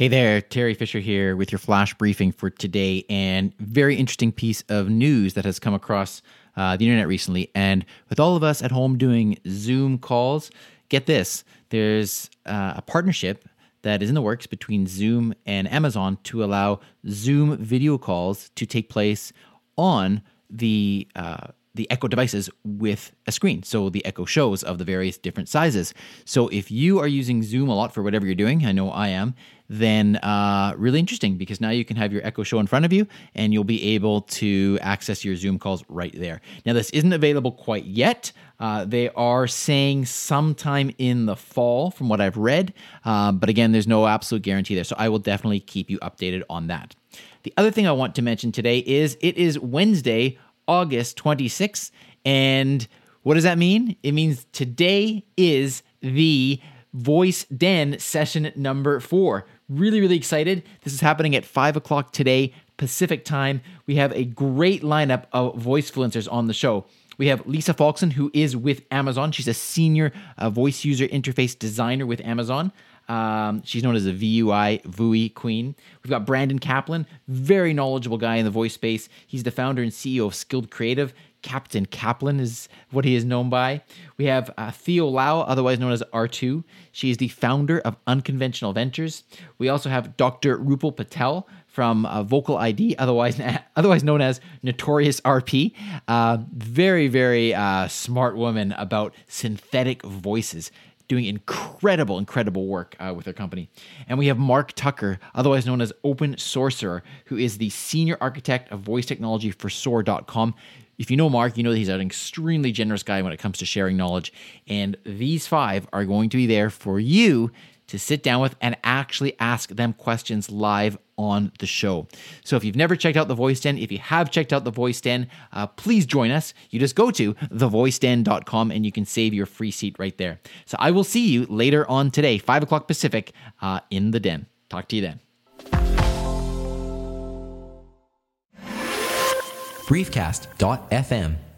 Hey there, Teri Fisher here with your flash briefing for today, and very interesting piece of news that has come across uh, the internet recently. And with all of us at home doing Zoom calls, get this: there's uh, a partnership that is in the works between Zoom and Amazon to allow Zoom video calls to take place on the uh, the Echo devices with a screen. So the Echo shows of the various different sizes. So if you are using Zoom a lot for whatever you're doing, I know I am, then uh, really interesting because now you can have your Echo show in front of you and you'll be able to access your Zoom calls right there. Now, this isn't available quite yet. Uh, they are saying sometime in the fall, from what I've read. Um, but again, there's no absolute guarantee there. So I will definitely keep you updated on that. The other thing I want to mention today is it is Wednesday, August 26th. And what does that mean? It means today is the Voice Den session number four. Really, really excited. This is happening at five o'clock today, Pacific time. We have a great lineup of voice influencers on the show. We have Lisa Falkson, who is with Amazon. She's a senior uh, voice user interface designer with Amazon. Um, she's known as a VUI VUI queen. We've got Brandon Kaplan, very knowledgeable guy in the voice space. He's the founder and CEO of Skilled Creative. Captain Kaplan is what he is known by. We have uh, Theo Lau, otherwise known as R2. She is the founder of Unconventional Ventures. We also have Dr. Rupal Patel from uh, VocaliD, otherwise otherwise known as Notorious RP. Uh, very very uh, smart woman about synthetic voices doing incredible, incredible work uh, with their company. And we have Mark Tucker, otherwise known as Open Sorcerer, who is the senior architect of voice technology for Soar.com. If you know Mark, you know that he's an extremely generous guy when it comes to sharing knowledge. And these five are going to be there for you to sit down with and actually ask them questions live on the show. So if you've never checked out the Voice Den, if you have checked out the Voice Den, uh, please join us. You just go to thevoiceden.com and you can save your free seat right there. So I will see you later on today, 5 o'clock Pacific, uh, in the Den. Talk to you then. Briefcast.fm